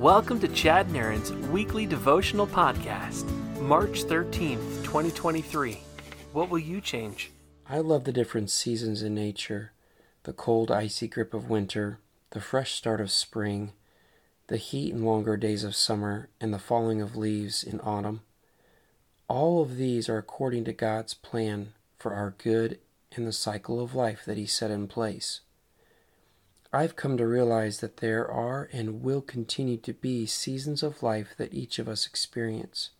Welcome to Chad and Aaron's weekly devotional podcast, March 13th, 2023. What will you change? I love the different seasons in nature the cold, icy grip of winter, the fresh start of spring, the heat and longer days of summer, and the falling of leaves in autumn. All of these are according to God's plan for our good and the cycle of life that He set in place. I've come to realize that there are and will continue to be seasons of life that each of us experience,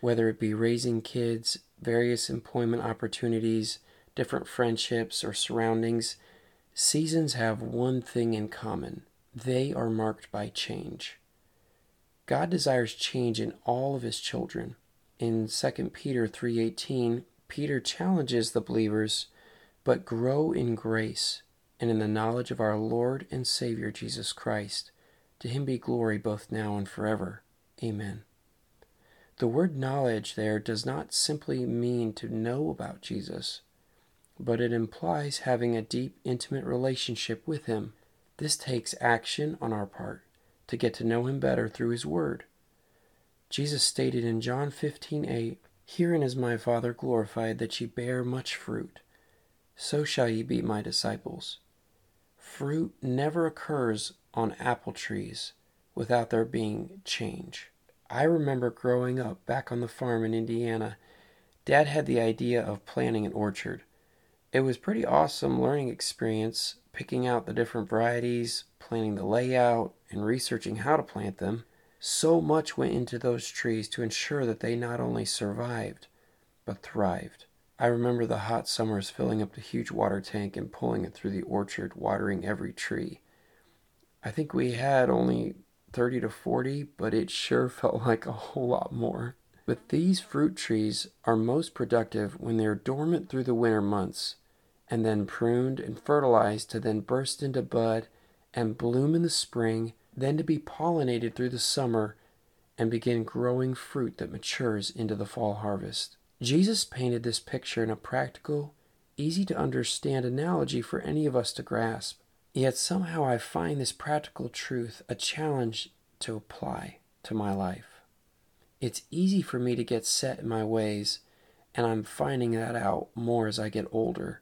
whether it be raising kids, various employment opportunities, different friendships, or surroundings. Seasons have one thing in common they are marked by change. God desires change in all of his children. In 2 Peter 3:18, Peter challenges the believers, but grow in grace and in the knowledge of our Lord and Savior Jesus Christ. To him be glory both now and forever. Amen. The word knowledge there does not simply mean to know about Jesus, but it implies having a deep, intimate relationship with him. This takes action on our part to get to know him better through his word. Jesus stated in John 15:8, "Herein is my Father glorified that ye bear much fruit, so shall ye be my disciples." Fruit never occurs on apple trees without there being change. I remember growing up back on the farm in Indiana, Dad had the idea of planting an orchard. It was pretty awesome learning experience, picking out the different varieties, planning the layout, and researching how to plant them. So much went into those trees to ensure that they not only survived, but thrived. I remember the hot summers filling up the huge water tank and pulling it through the orchard, watering every tree. I think we had only 30 to 40, but it sure felt like a whole lot more. But these fruit trees are most productive when they are dormant through the winter months and then pruned and fertilized to then burst into bud and bloom in the spring, then to be pollinated through the summer and begin growing fruit that matures into the fall harvest. Jesus painted this picture in a practical, easy to understand analogy for any of us to grasp. Yet somehow I find this practical truth a challenge to apply to my life. It's easy for me to get set in my ways, and I'm finding that out more as I get older.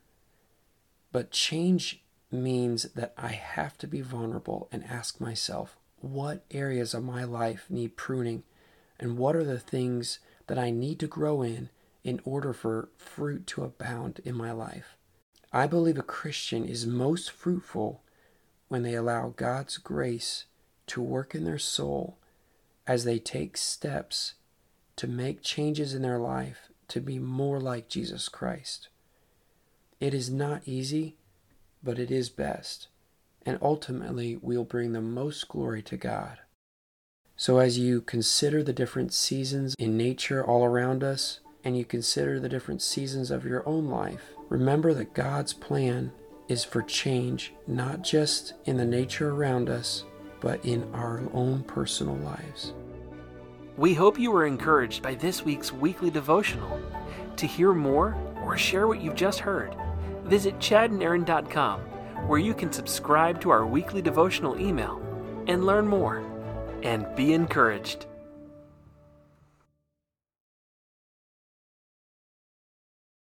But change means that I have to be vulnerable and ask myself, what areas of my life need pruning, and what are the things that I need to grow in in order for fruit to abound in my life. I believe a Christian is most fruitful when they allow God's grace to work in their soul as they take steps to make changes in their life to be more like Jesus Christ. It is not easy, but it is best, and ultimately will bring the most glory to God. So, as you consider the different seasons in nature all around us, and you consider the different seasons of your own life, remember that God's plan is for change, not just in the nature around us, but in our own personal lives. We hope you were encouraged by this week's weekly devotional. To hear more or share what you've just heard, visit chadandaaron.com where you can subscribe to our weekly devotional email and learn more. And be encouraged.